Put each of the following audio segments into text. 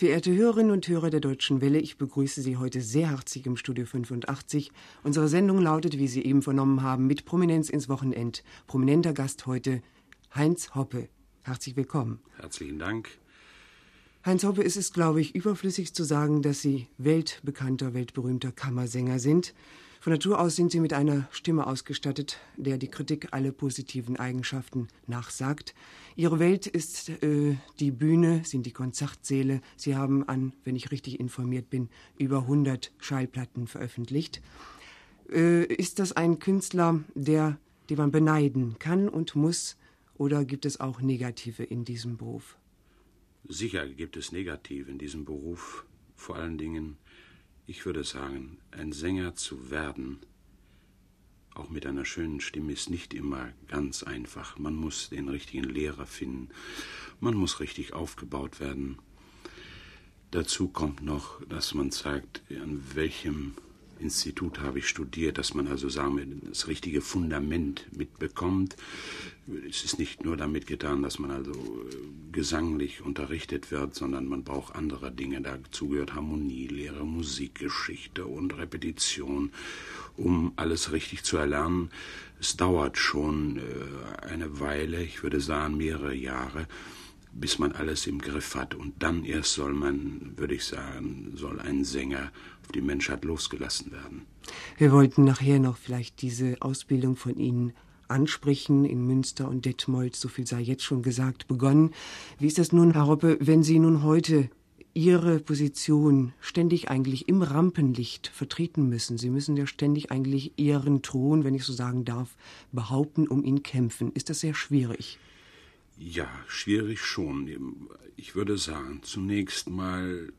Verehrte Hörerinnen und Hörer der Deutschen Welle, ich begrüße Sie heute sehr herzlich im Studio 85. Unsere Sendung lautet, wie Sie eben vernommen haben, mit Prominenz ins Wochenend. Prominenter Gast heute Heinz Hoppe. Herzlich willkommen. Herzlichen Dank. Heinz Hoppe, es ist, glaube ich, überflüssig zu sagen, dass Sie weltbekannter, weltberühmter Kammersänger sind. Von Natur aus sind Sie mit einer Stimme ausgestattet, der die Kritik alle positiven Eigenschaften nachsagt. Ihre Welt ist äh, die Bühne, sind die Konzertsäle. Sie haben an, wenn ich richtig informiert bin, über 100 Schallplatten veröffentlicht. Äh, ist das ein Künstler, der, den man beneiden kann und muss, oder gibt es auch Negative in diesem Beruf? Sicher gibt es Negative in diesem Beruf. Vor allen Dingen ich würde sagen, ein Sänger zu werden, auch mit einer schönen Stimme, ist nicht immer ganz einfach. Man muss den richtigen Lehrer finden, man muss richtig aufgebaut werden. Dazu kommt noch, dass man sagt, an welchem Institut habe ich studiert, dass man also sagen wir, das richtige Fundament mitbekommt. Es ist nicht nur damit getan, dass man also äh, gesanglich unterrichtet wird, sondern man braucht andere Dinge. Dazu gehört Harmonielehre, Musikgeschichte und Repetition, um alles richtig zu erlernen. Es dauert schon äh, eine Weile, ich würde sagen mehrere Jahre bis man alles im Griff hat. Und dann erst soll man, würde ich sagen, soll ein Sänger auf die Menschheit losgelassen werden. Wir wollten nachher noch vielleicht diese Ausbildung von Ihnen ansprechen in Münster und Detmold, so viel sei jetzt schon gesagt, begonnen. Wie ist das nun, Herr Roppe, wenn Sie nun heute Ihre Position ständig eigentlich im Rampenlicht vertreten müssen. Sie müssen ja ständig eigentlich Ihren Thron, wenn ich so sagen darf, behaupten, um ihn kämpfen. Ist das sehr schwierig? Ja, schwierig schon. Ich würde sagen, zunächst mal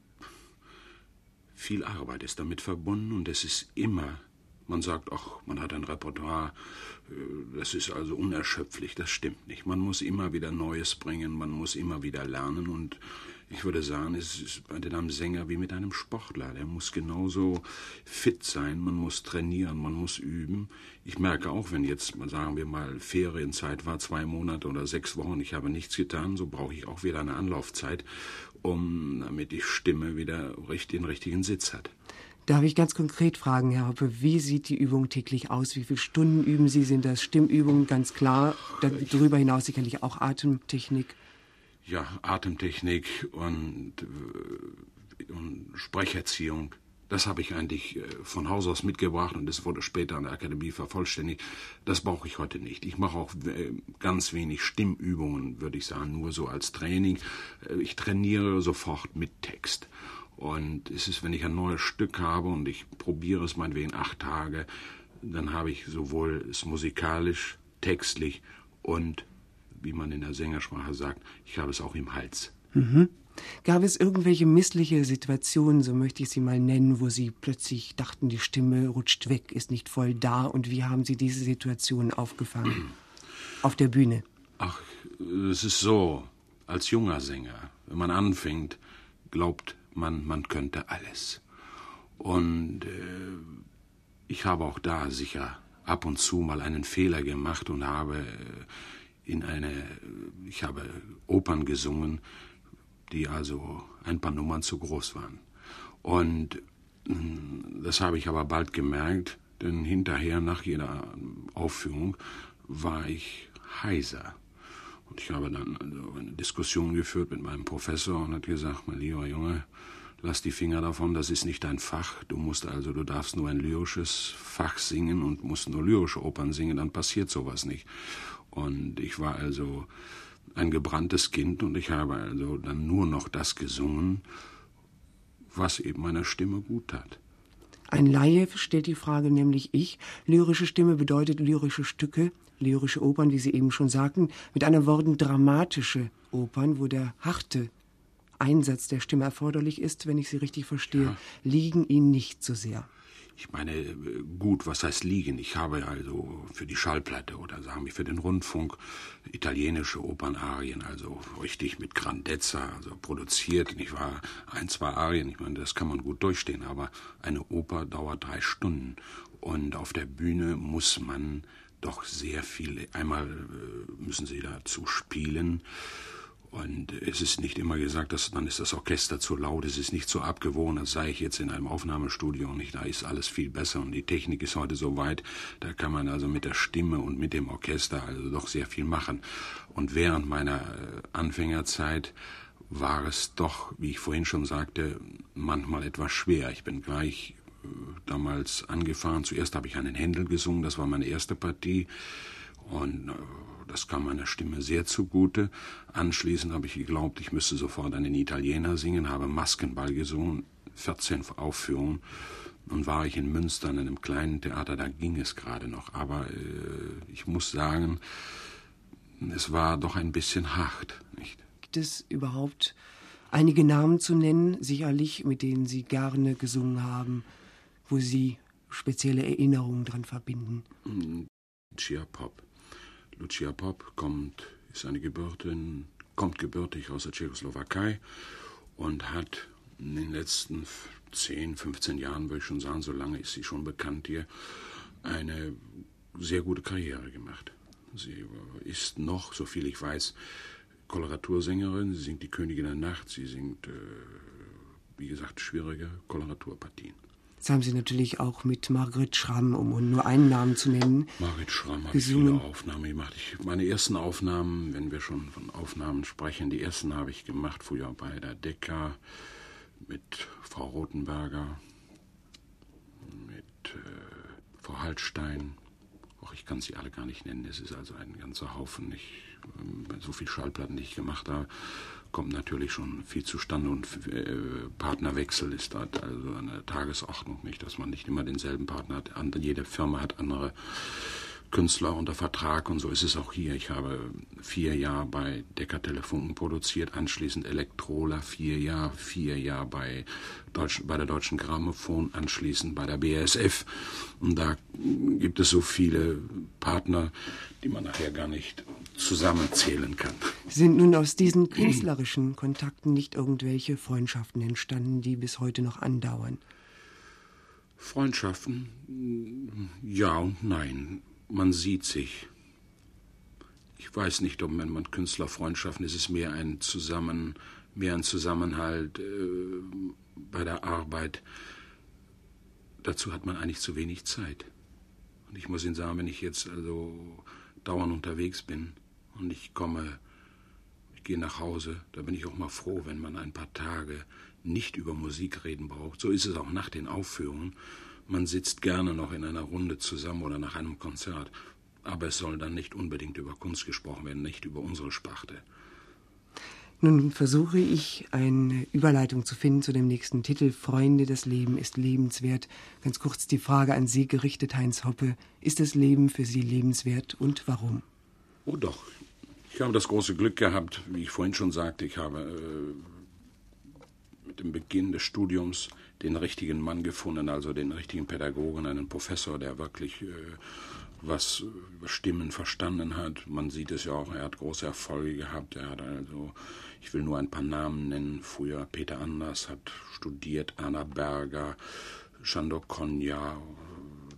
viel Arbeit ist damit verbunden und es ist immer, man sagt, ach, man hat ein Repertoire, äh, das ist also unerschöpflich, das stimmt nicht. Man muss immer wieder Neues bringen, man muss immer wieder lernen und ich würde sagen, es ist bei einem Sänger wie mit einem Sportler. Der muss genauso fit sein, man muss trainieren, man muss üben. Ich merke auch, wenn jetzt, sagen wir mal, Ferienzeit war, zwei Monate oder sechs Wochen, ich habe nichts getan, so brauche ich auch wieder eine Anlaufzeit, um, damit die Stimme wieder den richtigen Sitz hat. Darf ich ganz konkret fragen, Herr Hoppe, wie sieht die Übung täglich aus? Wie viele Stunden üben Sie? Sind das Stimmübungen? Ganz klar. Darüber hinaus sicherlich auch Atemtechnik ja, Atemtechnik und, äh, und Sprecherziehung. Das habe ich eigentlich äh, von Haus aus mitgebracht und das wurde später an der Akademie vervollständigt. Das brauche ich heute nicht. Ich mache auch äh, ganz wenig Stimmübungen, würde ich sagen, nur so als Training. Ich trainiere sofort mit Text. Und es ist, wenn ich ein neues Stück habe und ich probiere es meinetwegen acht Tage, dann habe ich sowohl es musikalisch, textlich und wie man in der Sängersprache sagt, ich habe es auch im Hals. Mhm. Gab es irgendwelche missliche Situationen, so möchte ich sie mal nennen, wo Sie plötzlich dachten, die Stimme rutscht weg, ist nicht voll da? Und wie haben Sie diese Situation aufgefangen? Auf der Bühne? Ach, es ist so, als junger Sänger, wenn man anfängt, glaubt man, man könnte alles. Und äh, ich habe auch da sicher ab und zu mal einen Fehler gemacht und habe äh, in eine, ich habe Opern gesungen, die also ein paar Nummern zu groß waren. Und hm, das habe ich aber bald gemerkt, denn hinterher, nach jeder Aufführung, war ich heiser. Und ich habe dann also eine Diskussion geführt mit meinem Professor und hat gesagt, mein lieber Junge, lass die Finger davon, das ist nicht dein Fach. Du musst also, du darfst nur ein lyrisches Fach singen und musst nur lyrische Opern singen, dann passiert sowas nicht. Und ich war also ein gebranntes Kind und ich habe also dann nur noch das gesungen, was eben meiner Stimme gut tat. Ein Laie stellt die Frage nämlich ich. Lyrische Stimme bedeutet lyrische Stücke, lyrische Opern, wie Sie eben schon sagten, mit anderen Worten dramatische Opern, wo der harte Einsatz der Stimme erforderlich ist, wenn ich Sie richtig verstehe, ja. liegen Ihnen nicht so sehr. Ich meine, gut, was heißt liegen? Ich habe also für die Schallplatte oder sagen wir für den Rundfunk italienische Opernarien, also richtig mit Grandezza, also produziert. Ich war ein, zwei Arien, ich meine, das kann man gut durchstehen, aber eine Oper dauert drei Stunden und auf der Bühne muss man doch sehr viel, einmal äh, müssen sie dazu spielen Und es ist nicht immer gesagt, dass dann ist das Orchester zu laut, es ist nicht so abgewohnt, als sei ich jetzt in einem Aufnahmestudio und nicht, da ist alles viel besser und die Technik ist heute so weit, da kann man also mit der Stimme und mit dem Orchester also doch sehr viel machen. Und während meiner äh, Anfängerzeit war es doch, wie ich vorhin schon sagte, manchmal etwas schwer. Ich bin gleich äh, damals angefahren. Zuerst habe ich einen Händel gesungen, das war meine erste Partie. Und äh, das kam meiner Stimme sehr zugute. Anschließend habe ich geglaubt, ich müsste sofort einen Italiener singen, habe Maskenball gesungen, 14 Aufführungen. Nun war ich in Münster in einem kleinen Theater, da ging es gerade noch. Aber äh, ich muss sagen, es war doch ein bisschen hart, nicht? Gibt es überhaupt einige Namen zu nennen, sicherlich, mit denen Sie gerne gesungen haben, wo Sie spezielle Erinnerungen dran verbinden? Lucia Pop. Lucia Pop kommt, ist eine Gebürtin, kommt gebürtig aus der Tschechoslowakei und hat in den letzten 10, 15 Jahren, würde ich schon sagen, so lange ist sie schon bekannt hier, eine sehr gute Karriere gemacht. Sie ist noch, so viel ich weiß, Koloratursängerin. Sie singt die Königin der Nacht. Sie singt, äh, wie gesagt, schwierige Koloraturpartien. Jetzt haben Sie natürlich auch mit Margret Schramm, um nur einen Namen zu nennen. Margret Schramm habe ich viele Aufnahmen gemacht. Ich, meine ersten Aufnahmen, wenn wir schon von Aufnahmen sprechen, die ersten habe ich gemacht früher bei der Decca mit Frau Rothenberger, mit äh, Frau Haltstein. Och, ich kann sie alle gar nicht nennen. Es ist also ein ganzer Haufen. Ich, äh, so viel Schallplatten, die ich gemacht habe, kommt natürlich schon viel zustande und äh, Partnerwechsel ist dort also eine Tagesordnung nicht, dass man nicht immer denselben Partner hat. Jede Firma hat andere Künstler unter Vertrag und so ist es auch hier. Ich habe vier Jahre bei Decker Telefunken produziert, anschließend Elektrola vier Jahre, vier Jahre bei, Deutsch, bei der Deutschen Grammophon, anschließend bei der BASF. Und da gibt es so viele Partner, die man nachher gar nicht zusammenzählen kann. Sind nun aus diesen künstlerischen Kontakten nicht irgendwelche Freundschaften entstanden, die bis heute noch andauern? Freundschaften? Ja und nein man sieht sich. Ich weiß nicht, ob man, man Künstlerfreundschaften ist, es mehr ein Zusammen, mehr ein Zusammenhalt äh, bei der Arbeit. Dazu hat man eigentlich zu wenig Zeit. Und ich muss Ihnen sagen, wenn ich jetzt also dauernd unterwegs bin und ich komme, ich gehe nach Hause, da bin ich auch mal froh, wenn man ein paar Tage nicht über Musik reden braucht. So ist es auch nach den Aufführungen. Man sitzt gerne noch in einer Runde zusammen oder nach einem Konzert, aber es soll dann nicht unbedingt über Kunst gesprochen werden, nicht über unsere Sparte. Nun versuche ich eine Überleitung zu finden zu dem nächsten Titel Freunde, das Leben ist lebenswert. Ganz kurz die Frage an Sie gerichtet, Heinz Hoppe. Ist das Leben für Sie lebenswert und warum? Oh doch. Ich habe das große Glück gehabt, wie ich vorhin schon sagte, ich habe äh, mit dem Beginn des Studiums den richtigen Mann gefunden, also den richtigen Pädagogen, einen Professor, der wirklich äh, was über Stimmen verstanden hat. Man sieht es ja auch, er hat große Erfolge gehabt. Er hat also, ich will nur ein paar Namen nennen. Früher Peter Anders hat studiert, Anna Berger, Shandor Konya.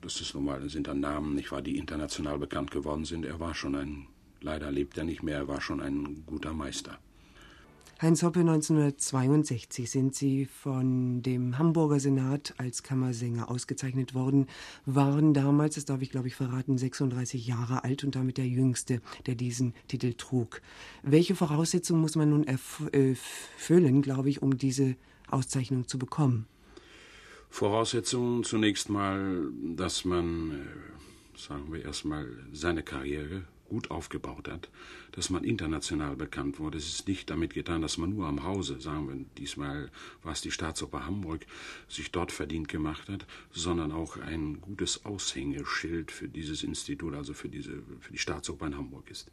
Das ist nun mal, sind dann Namen, nicht wahr, die international bekannt geworden sind. Er war schon ein, leider lebt er nicht mehr, er war schon ein guter Meister. Heinz Hoppe, 1962 sind Sie von dem Hamburger Senat als Kammersänger ausgezeichnet worden, waren damals, das darf ich glaube ich verraten, 36 Jahre alt und damit der Jüngste, der diesen Titel trug. Welche Voraussetzungen muss man nun erfüllen, glaube ich, um diese Auszeichnung zu bekommen? Voraussetzungen zunächst mal, dass man, äh, sagen wir erstmal, seine Karriere gut aufgebaut hat, dass man international bekannt wurde. Es ist nicht damit getan, dass man nur am Hause, sagen wir, diesmal war es die Staatsoper Hamburg, sich dort verdient gemacht hat, sondern auch ein gutes Aushängeschild für dieses Institut, also für, diese, für die Staatsoper in Hamburg ist.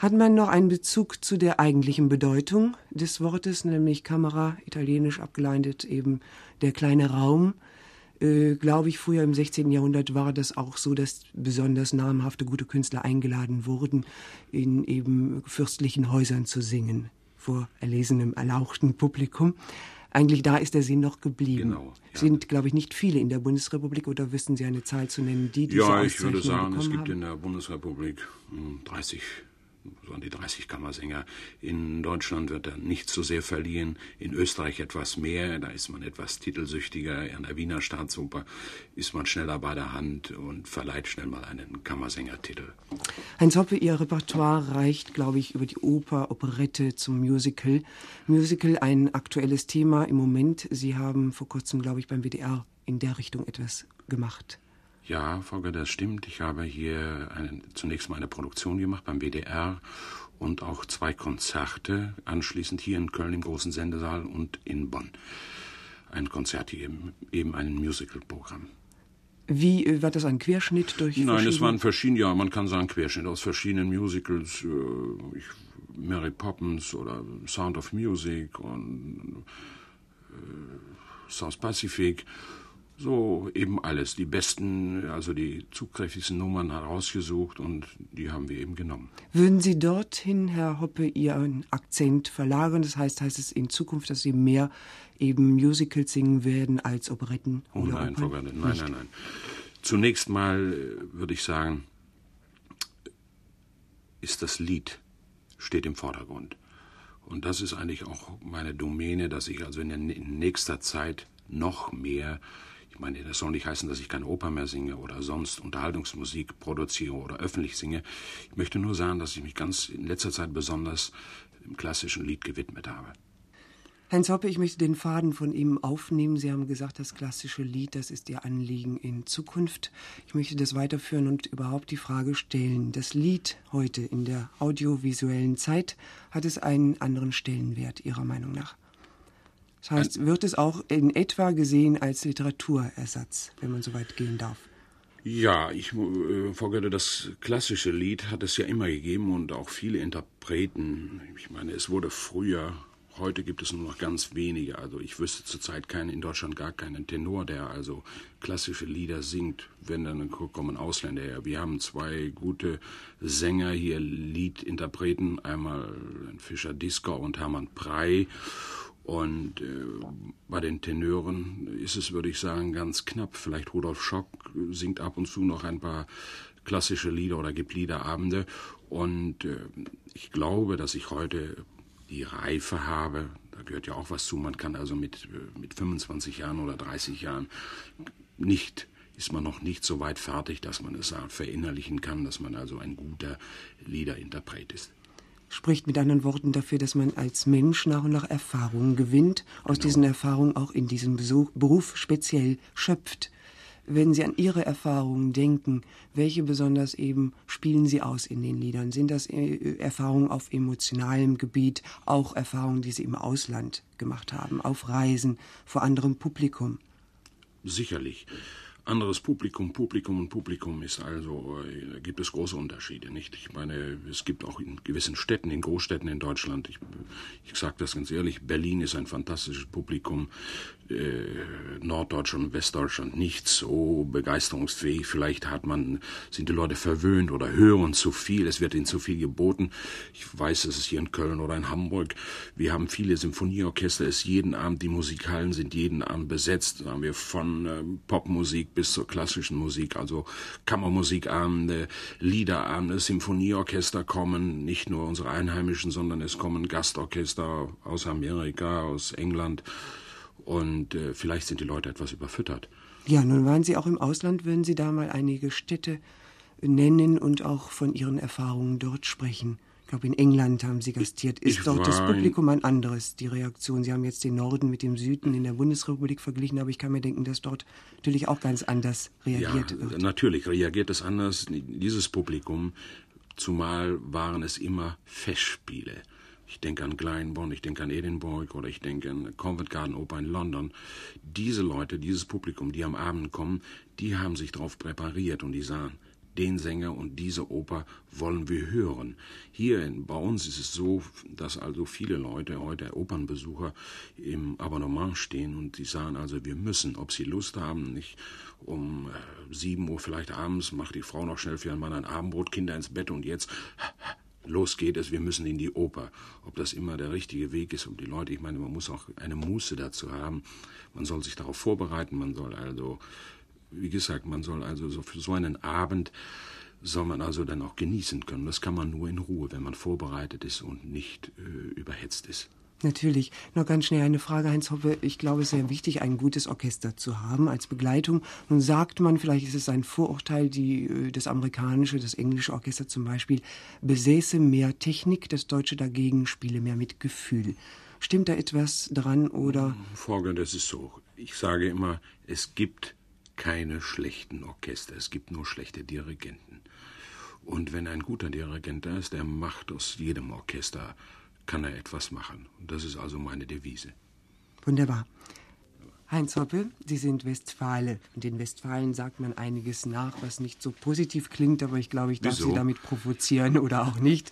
Hat man noch einen Bezug zu der eigentlichen Bedeutung des Wortes, nämlich Kamera, italienisch abgeleitet eben der kleine Raum, äh, glaube ich, früher im 16. Jahrhundert war das auch so, dass besonders namhafte gute Künstler eingeladen wurden, in eben fürstlichen Häusern zu singen, vor erlesenem, erlauchten Publikum. Eigentlich da ist der Sinn noch geblieben. Genau, ja. Sind, glaube ich, nicht viele in der Bundesrepublik oder wüssten Sie eine Zahl zu nennen, die diese Ja, ich würde sagen, es gibt haben? in der Bundesrepublik 30 hm, so an die 30 Kammersänger. In Deutschland wird da nicht so sehr verliehen, in Österreich etwas mehr, da ist man etwas titelsüchtiger. An der Wiener Staatsoper ist man schneller bei der Hand und verleiht schnell mal einen Kammersängertitel. Heinz Hoppe, Ihr Repertoire reicht, glaube ich, über die Oper, Operette zum Musical. Musical ein aktuelles Thema im Moment. Sie haben vor kurzem, glaube ich, beim WDR in der Richtung etwas gemacht. Ja, Frau Götter, das stimmt. Ich habe hier eine, zunächst mal eine Produktion gemacht beim WDR und auch zwei Konzerte, anschließend hier in Köln im großen Sendesaal und in Bonn. Ein Konzert hier, eben, eben ein Musical-Programm. Wie äh, war das ein Querschnitt durch? Nein, es waren verschiedene, ja, man kann sagen Querschnitt aus verschiedenen Musicals, äh, ich, Mary Poppins oder Sound of Music und äh, South Pacific so eben alles. Die besten, also die zugkräftigsten Nummern herausgesucht und die haben wir eben genommen. Würden Sie dorthin, Herr Hoppe, Ihren Akzent verlagern? Das heißt, heißt es in Zukunft, dass Sie mehr eben Musicals singen werden als Operetten? Oh nein, Frau Garnet, nein, nein, nein. Zunächst mal äh, würde ich sagen, ist das Lied, steht im Vordergrund. Und das ist eigentlich auch meine Domäne, dass ich also in, in nächster Zeit noch mehr ich meine, das soll nicht heißen, dass ich keine Oper mehr singe oder sonst Unterhaltungsmusik produziere oder öffentlich singe. Ich möchte nur sagen, dass ich mich ganz in letzter Zeit besonders dem klassischen Lied gewidmet habe. Heinz Hoppe, ich möchte den Faden von ihm aufnehmen. Sie haben gesagt, das klassische Lied, das ist Ihr Anliegen in Zukunft. Ich möchte das weiterführen und überhaupt die Frage stellen. Das Lied heute in der audiovisuellen Zeit, hat es einen anderen Stellenwert Ihrer Meinung nach? Das heißt, wird es auch in etwa gesehen als Literaturersatz, wenn man so weit gehen darf? Ja, ich äh, vergesse, das klassische Lied hat es ja immer gegeben und auch viele Interpreten. Ich meine, es wurde früher, heute gibt es nur noch ganz wenige. Also ich wüsste zurzeit keinen, in Deutschland gar keinen Tenor, der also klassische Lieder singt. Wenn dann kommen Ausländer her. Wir haben zwei gute Sänger hier, Liedinterpreten, einmal Fischer Disker und Hermann Prey. Und äh, bei den Tenören ist es, würde ich sagen, ganz knapp. Vielleicht Rudolf Schock singt ab und zu noch ein paar klassische Lieder oder gibt Liederabende. Und äh, ich glaube, dass ich heute die Reife habe. Da gehört ja auch was zu. Man kann also mit, äh, mit 25 Jahren oder 30 Jahren nicht ist man noch nicht so weit fertig, dass man es verinnerlichen kann, dass man also ein guter Liederinterpret ist spricht mit anderen Worten dafür, dass man als Mensch nach und nach Erfahrungen gewinnt, aus genau. diesen Erfahrungen auch in diesem Beruf speziell schöpft. Wenn Sie an Ihre Erfahrungen denken, welche besonders eben spielen Sie aus in den Liedern? Sind das äh, Erfahrungen auf emotionalem Gebiet, auch Erfahrungen, die Sie im Ausland gemacht haben, auf Reisen, vor anderem Publikum? Sicherlich anderes Publikum, Publikum und Publikum ist also, äh, gibt es große Unterschiede, nicht? Ich meine, es gibt auch in gewissen Städten, in Großstädten in Deutschland, ich, ich sage das ganz ehrlich, Berlin ist ein fantastisches Publikum, äh, Norddeutschland und Westdeutschland nicht so begeisterungsfähig. Vielleicht hat man, sind die Leute verwöhnt oder hören zu viel, es wird ihnen zu viel geboten. Ich weiß, es ist hier in Köln oder in Hamburg. Wir haben viele Symphonieorchester, es jeden Abend, die Musikhallen sind jeden Abend besetzt. Da haben wir von äh, Popmusik bis zur klassischen Musik, also Kammermusikabende, Liederabende, Symphonieorchester kommen, nicht nur unsere Einheimischen, sondern es kommen Gastorchester aus Amerika, aus England und äh, vielleicht sind die Leute etwas überfüttert. Ja, nun waren Sie auch im Ausland, würden Sie da mal einige Städte nennen und auch von Ihren Erfahrungen dort sprechen? Ich glaube, in England haben Sie gastiert. Ist dort das Publikum ein anderes, die Reaktion? Sie haben jetzt den Norden mit dem Süden in der Bundesrepublik verglichen, aber ich kann mir denken, dass dort natürlich auch ganz anders reagiert ja, wird. Natürlich reagiert es anders. Dieses Publikum, zumal waren es immer Festspiele. Ich denke an Glyndebourne, ich denke an Edinburgh oder ich denke an Covent Garden Oper in London. Diese Leute, dieses Publikum, die am Abend kommen, die haben sich darauf präpariert und die sahen, den Sänger und diese Oper wollen wir hören. Hier in, bei uns ist es so, dass also viele Leute, heute Opernbesucher, im Abonnement stehen und die sagen also, wir müssen, ob sie Lust haben, nicht um äh, sieben Uhr vielleicht abends macht die Frau noch schnell für einen Mann ein Abendbrot, Kinder ins Bett und jetzt los geht es, wir müssen in die Oper. Ob das immer der richtige Weg ist, um die Leute, ich meine, man muss auch eine Muße dazu haben. Man soll sich darauf vorbereiten, man soll also wie gesagt, man soll also so für so einen Abend soll man also dann auch genießen können. Das kann man nur in Ruhe, wenn man vorbereitet ist und nicht äh, überhetzt ist. Natürlich. Noch ganz schnell eine Frage, Heinz Hoppe. Ich glaube, es ist sehr wichtig, ein gutes Orchester zu haben als Begleitung. Nun sagt man, vielleicht ist es ein Vorurteil, die, äh, das amerikanische, das englische Orchester zum Beispiel besäße mehr Technik, das deutsche dagegen spiele mehr mit Gefühl. Stimmt da etwas dran oder? Folger, das ist so. Ich sage immer, es gibt keine schlechten Orchester, es gibt nur schlechte Dirigenten. Und wenn ein guter Dirigent da ist, der macht aus jedem Orchester kann er etwas machen. Das ist also meine Devise. Wunderbar. Heinz Hoppe, Sie sind Westfale. Und den Westfalen sagt man einiges nach, was nicht so positiv klingt, aber ich glaube, ich darf Wieso? Sie damit provozieren oder auch nicht.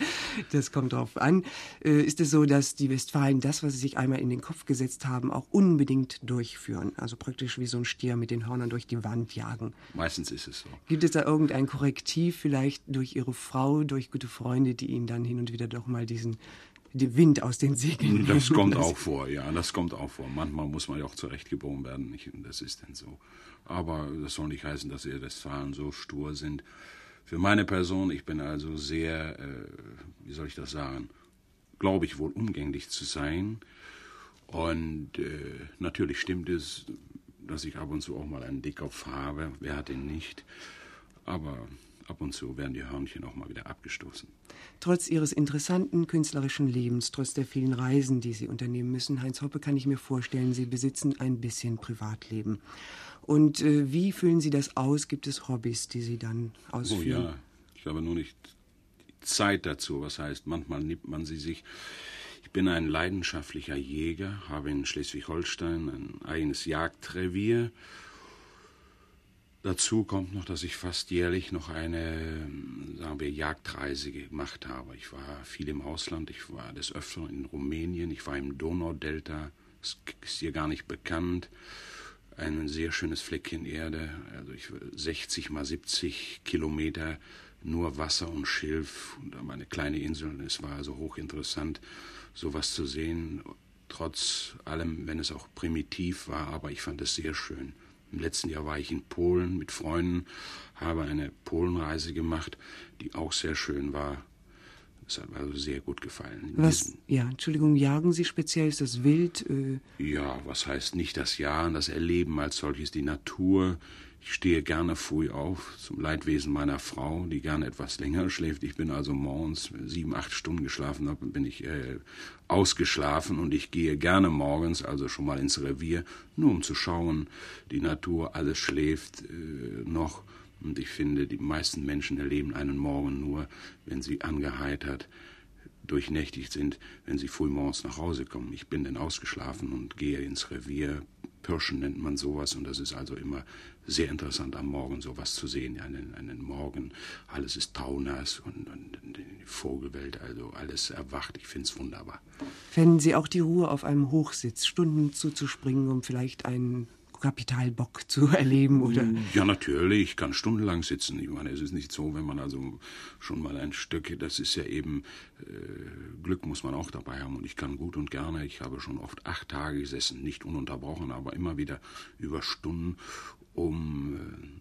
Das kommt drauf an. Äh, ist es so, dass die Westfalen das, was sie sich einmal in den Kopf gesetzt haben, auch unbedingt durchführen? Also praktisch wie so ein Stier mit den Hörnern durch die Wand jagen. Meistens ist es so. Gibt es da irgendein Korrektiv, vielleicht durch Ihre Frau, durch gute Freunde, die Ihnen dann hin und wieder doch mal diesen den Wind aus den Segeln. Das nehmen? kommt auch vor, ja, das kommt auch vor. Manchmal muss man ja auch zurechtgeboren werden, nicht? Das ist dann so. Aber das soll nicht heißen, dass wir Westfalen so stur sind. Für meine Person, ich bin also sehr, äh, wie soll ich das sagen, glaube ich wohl umgänglich zu sein. Und äh, natürlich stimmt es, dass ich ab und zu auch mal einen Dickkopf habe. Wer hat den nicht? Aber ab und zu werden die Hörnchen auch mal wieder abgestoßen. Trotz Ihres interessanten künstlerischen Lebens, trotz der vielen Reisen, die Sie unternehmen müssen, Heinz Hoppe, kann ich mir vorstellen, Sie besitzen ein bisschen Privatleben. Und äh, wie füllen Sie das aus? Gibt es Hobbys, die Sie dann Oh ausführen? ja, ich habe nur nicht die Zeit dazu. Was heißt, manchmal nimmt man sie sich. Ich bin ein leidenschaftlicher Jäger, habe in Schleswig-Holstein ein eigenes Jagdrevier. Dazu kommt noch, dass ich fast jährlich noch eine, sagen wir, Jagdreise gemacht habe. Ich war viel im Ausland, ich war des Öfteren in Rumänien, ich war im Donaudelta, das ist hier gar nicht bekannt. Ein sehr schönes Fleckchen Erde, also ich, 60 mal 70 Kilometer, nur Wasser und Schilf und eine kleine Insel. Es war also hochinteressant, sowas zu sehen, trotz allem, wenn es auch primitiv war, aber ich fand es sehr schön. Im letzten Jahr war ich in Polen mit Freunden, habe eine Polenreise gemacht, die auch sehr schön war. Es hat mir also sehr gut gefallen. Was, ja, Entschuldigung, jagen Sie speziell? Ist das wild? Äh, Ja, was heißt nicht das Jahren, das Erleben als solches, die Natur. Ich stehe gerne früh auf, zum Leidwesen meiner Frau, die gerne etwas länger schläft. Ich bin also morgens sieben, acht Stunden geschlafen habe, bin ich äh, ausgeschlafen und ich gehe gerne morgens, also schon mal ins Revier, nur um zu schauen, die Natur, alles schläft äh, noch. Und ich finde, die meisten Menschen erleben einen Morgen nur, wenn sie angeheitert, durchnächtigt sind, wenn sie früh morgens nach Hause kommen. Ich bin dann ausgeschlafen und gehe ins Revier. Pirschen nennt man sowas und das ist also immer sehr interessant am Morgen sowas zu sehen. Einen, einen Morgen, alles ist taunass und, und die Vogelwelt, also alles erwacht. Ich finde es wunderbar. Fänden Sie auch die Ruhe auf einem Hochsitz, Stunden zuzuspringen, um vielleicht einen Kapitalbock zu erleben oder Ja, natürlich, ich kann stundenlang sitzen. Ich meine, es ist nicht so, wenn man also schon mal ein Stück, das ist ja eben, äh, Glück muss man auch dabei haben. Und ich kann gut und gerne, ich habe schon oft acht Tage gesessen, nicht ununterbrochen, aber immer wieder über Stunden, um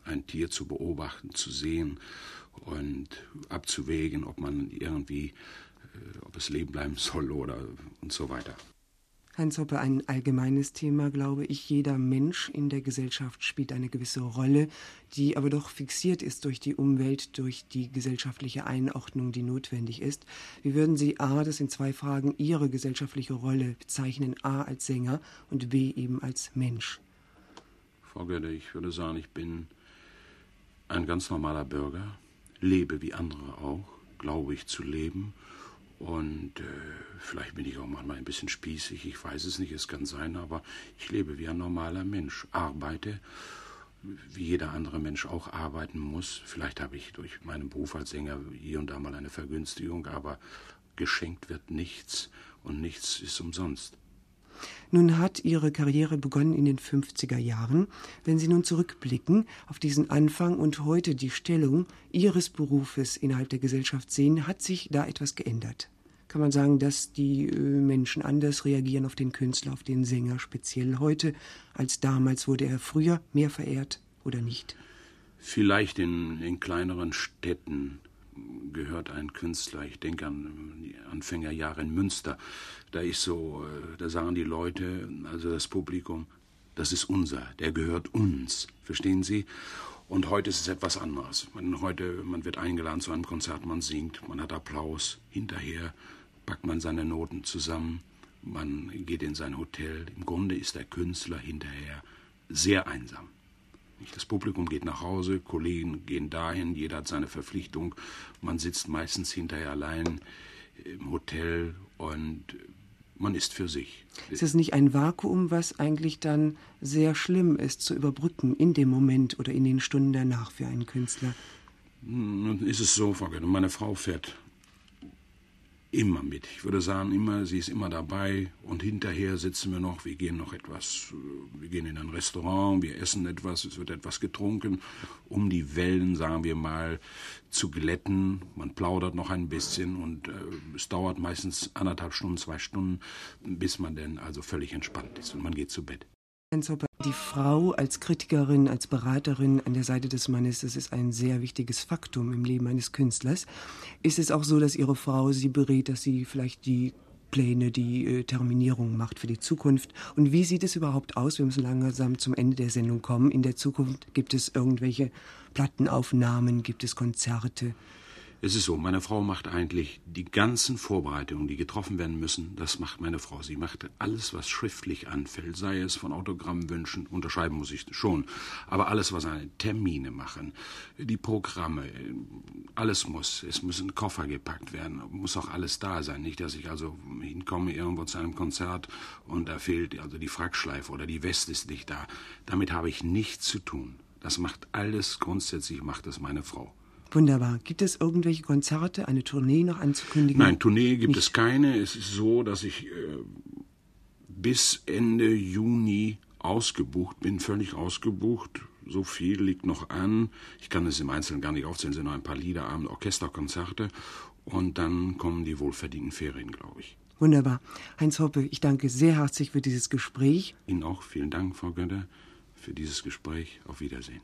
äh, ein Tier zu beobachten, zu sehen und abzuwägen, ob man irgendwie, äh, ob es leben bleiben soll oder und so weiter. Heinz Hoppe, ein allgemeines Thema, glaube ich. Jeder Mensch in der Gesellschaft spielt eine gewisse Rolle, die aber doch fixiert ist durch die Umwelt, durch die gesellschaftliche Einordnung, die notwendig ist. Wie würden Sie A, das sind zwei Fragen, Ihre gesellschaftliche Rolle bezeichnen, A als Sänger und B eben als Mensch? Frau Götte, ich würde sagen, ich bin ein ganz normaler Bürger, lebe wie andere auch, glaube ich zu leben. Und äh, vielleicht bin ich auch manchmal ein bisschen spießig, ich weiß es nicht, es kann sein, aber ich lebe wie ein normaler Mensch, arbeite, wie jeder andere Mensch auch arbeiten muss. Vielleicht habe ich durch meinen Beruf als Sänger hier und da mal eine Vergünstigung, aber geschenkt wird nichts und nichts ist umsonst. Nun hat Ihre Karriere begonnen in den 50er Jahren. Wenn Sie nun zurückblicken auf diesen Anfang und heute die Stellung Ihres Berufes innerhalb der Gesellschaft sehen, hat sich da etwas geändert? Kann man sagen, dass die äh, Menschen anders reagieren auf den Künstler, auf den Sänger speziell heute als damals? Wurde er früher mehr verehrt oder nicht? Vielleicht in, in kleineren Städten gehört ein Künstler, ich denke an die Anfängerjahre in Münster, da ist so, äh, da sagen die Leute, also das Publikum, das ist unser, der gehört uns, verstehen Sie? Und heute ist es etwas anderes. Man, heute, man wird eingeladen zu einem Konzert, man singt, man hat Applaus, hinterher packt man seine Noten zusammen, man geht in sein Hotel. Im Grunde ist der Künstler hinterher sehr einsam. Das Publikum geht nach Hause, Kollegen gehen dahin, jeder hat seine Verpflichtung. Man sitzt meistens hinterher allein im Hotel und man ist für sich. Ist es nicht ein Vakuum, was eigentlich dann sehr schlimm ist zu überbrücken in dem Moment oder in den Stunden danach für einen Künstler? Nun ist es so, Frau Götte, meine Frau fährt immer mit. Ich würde sagen, immer, sie ist immer dabei und hinterher sitzen wir noch, wir gehen noch etwas, wir gehen in ein Restaurant, wir essen etwas, es wird etwas getrunken, um die Wellen, sagen wir mal, zu glätten. Man plaudert noch ein bisschen und äh, es dauert meistens anderthalb Stunden, zwei Stunden, bis man dann also völlig entspannt ist und man geht zu Bett. Die Frau als Kritikerin, als Beraterin an der Seite des Mannes, das ist ein sehr wichtiges Faktum im Leben eines Künstlers. Ist es auch so, dass Ihre Frau Sie berät, dass sie vielleicht die Pläne, die äh, Terminierung macht für die Zukunft? Und wie sieht es überhaupt aus? Wir müssen langsam zum Ende der Sendung kommen. In der Zukunft gibt es irgendwelche Plattenaufnahmen, gibt es Konzerte? Es ist so, meine Frau macht eigentlich die ganzen Vorbereitungen, die getroffen werden müssen, das macht meine Frau. Sie macht alles, was schriftlich anfällt, sei es von Autogrammwünschen, unterschreiben muss ich schon, aber alles, was eine Termine machen, die Programme, alles muss. Es müssen Koffer gepackt werden, muss auch alles da sein. Nicht, dass ich also hinkomme irgendwo zu einem Konzert und da fehlt also die Frackschleife oder die Weste ist nicht da. Damit habe ich nichts zu tun. Das macht alles grundsätzlich, macht das meine Frau. Wunderbar. Gibt es irgendwelche Konzerte, eine Tournee noch anzukündigen? Nein, Tournee gibt Nicht. es keine. Es ist so, dass ich äh, bis Ende Juni ausgebucht bin, völlig ausgebucht. So viel liegt noch an. Ich kann es im Einzelnen gar nicht aufzählen, es sind noch ein paar Liederabend, Orchesterkonzerte. Und dann kommen die wohlverdienten Ferien, glaube ich. Wunderbar. Heinz Hoppe, ich danke sehr herzlich für dieses Gespräch. Ihnen auch vielen Dank, Frau Götter, für dieses Gespräch. Auf Wiedersehen.